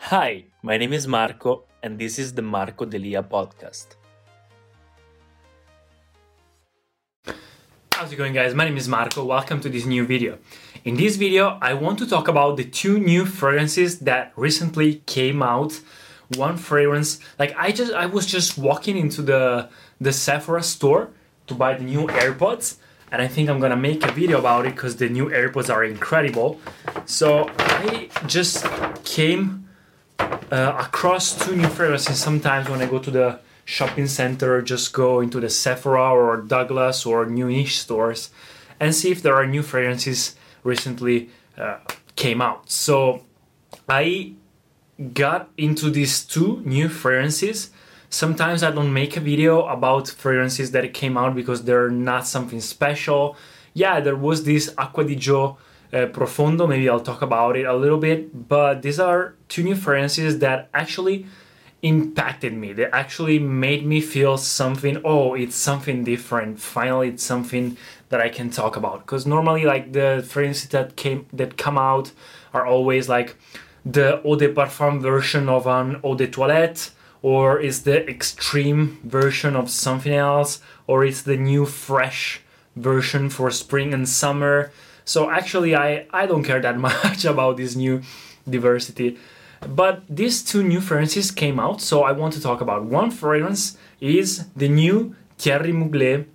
Hi, my name is Marco, and this is the Marco Delia podcast. How's it going, guys? My name is Marco. Welcome to this new video. In this video, I want to talk about the two new fragrances that recently came out. One fragrance, like I just, I was just walking into the the Sephora store to buy the new AirPods, and I think I'm gonna make a video about it because the new AirPods are incredible. So I just came uh, across two new fragrances sometimes when I go to the shopping center, just go into the Sephora or Douglas or new niche stores and see if there are new fragrances recently uh, came out. So I got into these two new fragrances. Sometimes I don't make a video about fragrances that came out because they're not something special. Yeah, there was this Acqua di Gio uh, Profondo. Maybe I'll talk about it a little bit. But these are two new fragrances that actually impacted me. They actually made me feel something. Oh, it's something different. Finally, it's something that I can talk about. Because normally, like the fragrances that came that come out are always like the eau de parfum version of an eau de toilette or is the extreme version of something else or it's the new fresh version for spring and summer so actually, I, I don't care that much about this new diversity. But these two new fragrances came out, so I want to talk about. One fragrance is the new Thierry Mugler.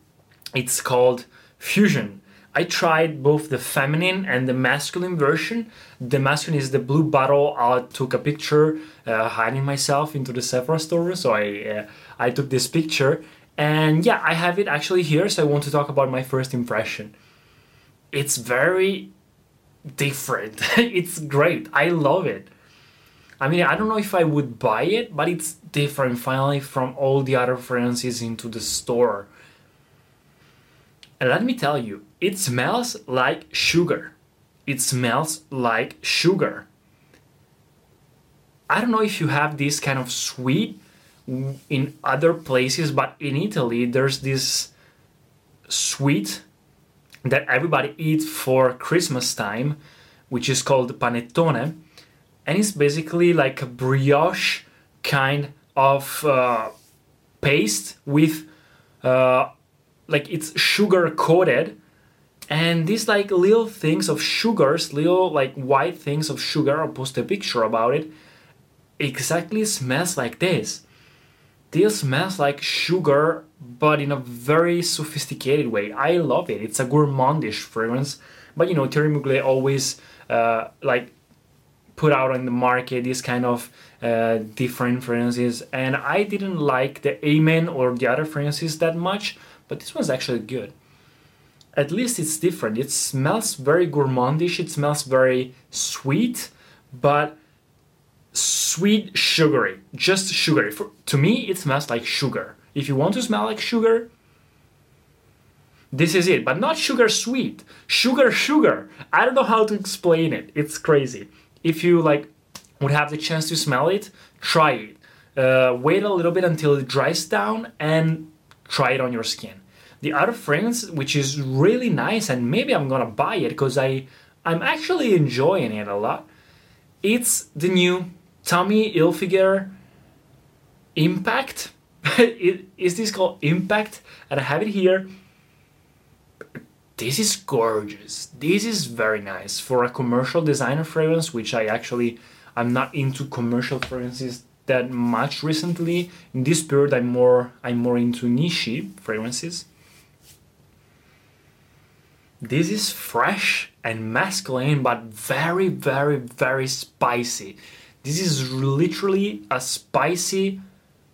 It's called Fusion. I tried both the feminine and the masculine version. The masculine is the blue bottle. I took a picture uh, hiding myself into the Sephora store, so I uh, I took this picture. And yeah, I have it actually here, so I want to talk about my first impression it's very different. it's great. I love it. I mean, I don't know if I would buy it, but it's different finally from all the other fragrances into the store. And let me tell you, it smells like sugar. It smells like sugar. I don't know if you have this kind of sweet in other places, but in Italy, there's this sweet that everybody eats for Christmas time, which is called panettone, and it's basically like a brioche kind of uh, paste with uh, like it's sugar coated. And these like little things of sugars little like white things of sugar i'll post a picture about it exactly smells like this this smells like sugar but in a very sophisticated way. I love it. It's a gourmandish fragrance, but you know, Thierry Mugler always uh, like put out on the market these kind of uh, different fragrances, and I didn't like the Amen or the other fragrances that much, but this one's actually good. At least it's different. It smells very gourmandish. It smells very sweet, but sweet sugary, just sugary. For, to me, it smells like sugar if you want to smell like sugar, this is it. But not sugar sweet. Sugar sugar. I don't know how to explain it. It's crazy. If you like would have the chance to smell it, try it. uh, wait a little bit until it dries down and try it on your skin. The other fragrance, which is really nice, and maybe I'm gonna buy it because I I'm actually enjoying it a lot. It's the new Tommy Hilfiger Impact. is this called Impact? And I have it here. This is gorgeous. This is very nice for a commercial designer fragrance, which I actually I'm not into commercial fragrances that much recently. In this period, I'm more I'm more into niche fragrances. This is fresh and masculine, but very, very, very spicy. This is literally a spicy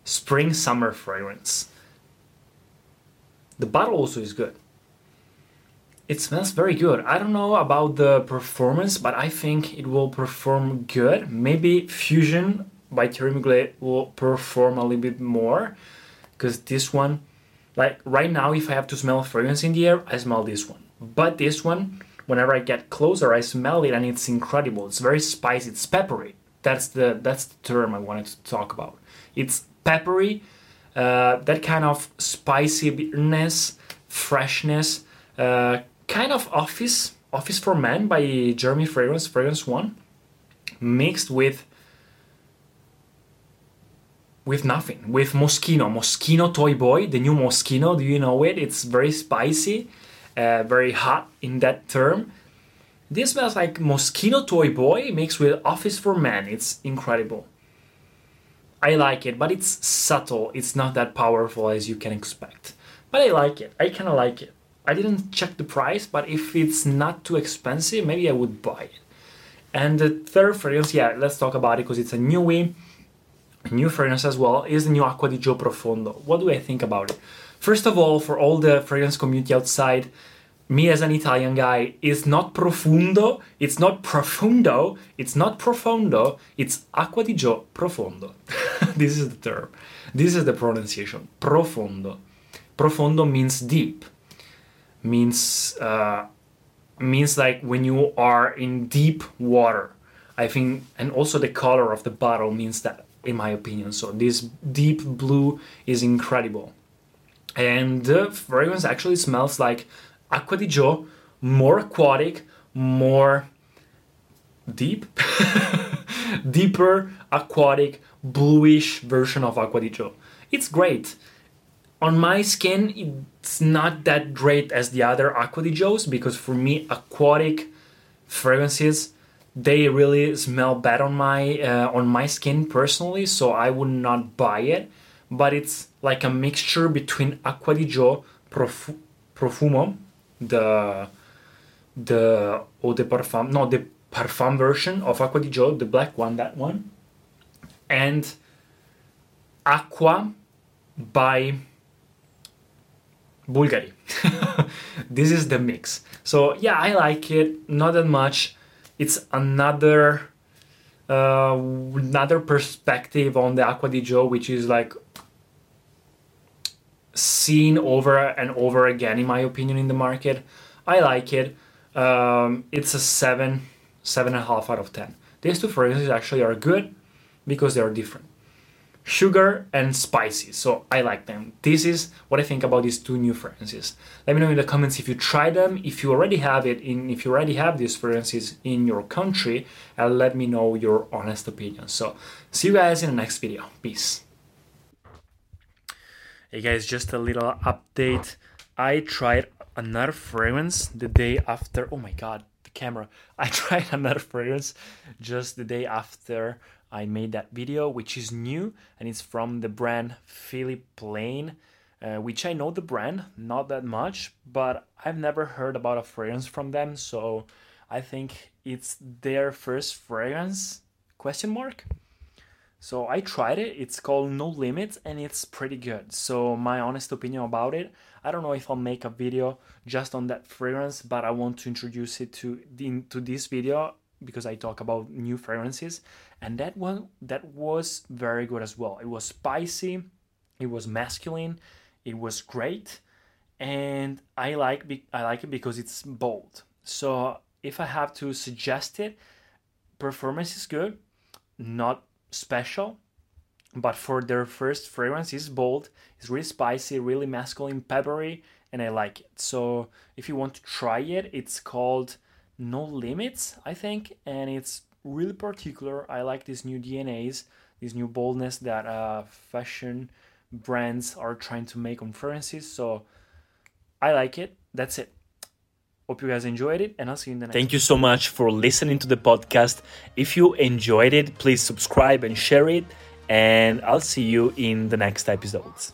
spring summer fragrance. The bottle also is good. It smells very good. I don't know about the performance, but I think it will perform good. Maybe Fusion by Thierry Mugler will perform a little bit more because this one, like right now, if I have to smell fragrance in the air, I smell this one. But this one, whenever I get closer, I smell it and it's incredible. It's very spicy. It's peppery. That's the that's the term I wanted to talk about. It's peppery, uh, that kind of spicy bitterness, freshness, uh, kind of office office for men by Jeremy Fragrance Fragrance One, mixed with with nothing. With Moschino, Moschino Toy Boy, the new Moschino. Do you know it? It's very spicy, uh, very hot in that term. This smells like Moschino Toy Boy mixed with Office for Men. It's incredible. I like it, but it's subtle. It's not that powerful as you can expect. But I like it. I kind of like it. I didn't check the price, but if it's not too expensive, maybe I would buy it. And the third fragrance, yeah, let's talk about it because it's a newie new fragrance as well is the new Acqua di Gio Profondo. What do I think about it? First of all, for all the fragrance community outside, me as an Italian guy is not profundo, it's not profundo, it's not profondo, it's Acqua di Gio Profondo. this is the term. This is the pronunciation. Profondo. Profondo means deep. Means uh, means like when you are in deep water. I think, and also the color of the bottle means that in my opinion. So this deep blue is incredible. And the fragrance actually smells like Acqua di Gio, more aquatic, more deep, deeper aquatic, bluish version of Acqua di Gio. It's great. On my skin, it's not that great as the other Acqua di Gios because for me, aquatic fragrances they really smell bad on my uh, on my skin personally, so I would not buy it. But it's like a mixture between Acqua di Prof- Profumo, the the eau de parfum, no, the parfum version of Acqua di Gio, the black one, that one, and Aqua by Bulgari. this is the mix. So yeah, I like it. Not that much it's another uh, another perspective on the Acqua di Gio, which is like seen over and over again, in my opinion, in the market. I like it. Um, it's a seven, seven and a half out of ten. These two fragrances actually are good because they are different sugar and spicy. So I like them. This is what I think about these two new fragrances. Let me know in the comments if you try them, if you already have it in, if you already have these fragrances in your country, and let me know your honest opinion. So see you guys in the next video. Peace. Hey guys, just a little update. I tried another fragrance the day after. Oh my god, the camera. I tried another fragrance just the day after I made that video, which is new and it's from the brand Philipp Plein, uh, which I know the brand, not that much, but I've never heard about a fragrance from them, so I think it's their first fragrance question mark. So I tried it. It's called No Limits and it's pretty good. So my honest opinion about it, I don't know if I'll make a video just on that fragrance, but I want to introduce it to into this video because I talk about new fragrances, and that one that was very good as well. It was spicy, it was masculine, it was great, and I like I like it because it's bold. So if I have to suggest it, performance is good, not special. but for their first fragrance, it's bold, it's really spicy, really masculine, peppery, and I like it. So if you want to try it, it's called No Limits, I think, and it's really particular. I like these new DNAs, this new boldness that uh, fashion brands are trying to make on fragrances. So I like it. That's it. Hope you guys enjoyed it, and I'll see you in the next. Thank you so much for listening to the podcast. If you enjoyed it, please subscribe and share it, and I'll see you in the next episodes.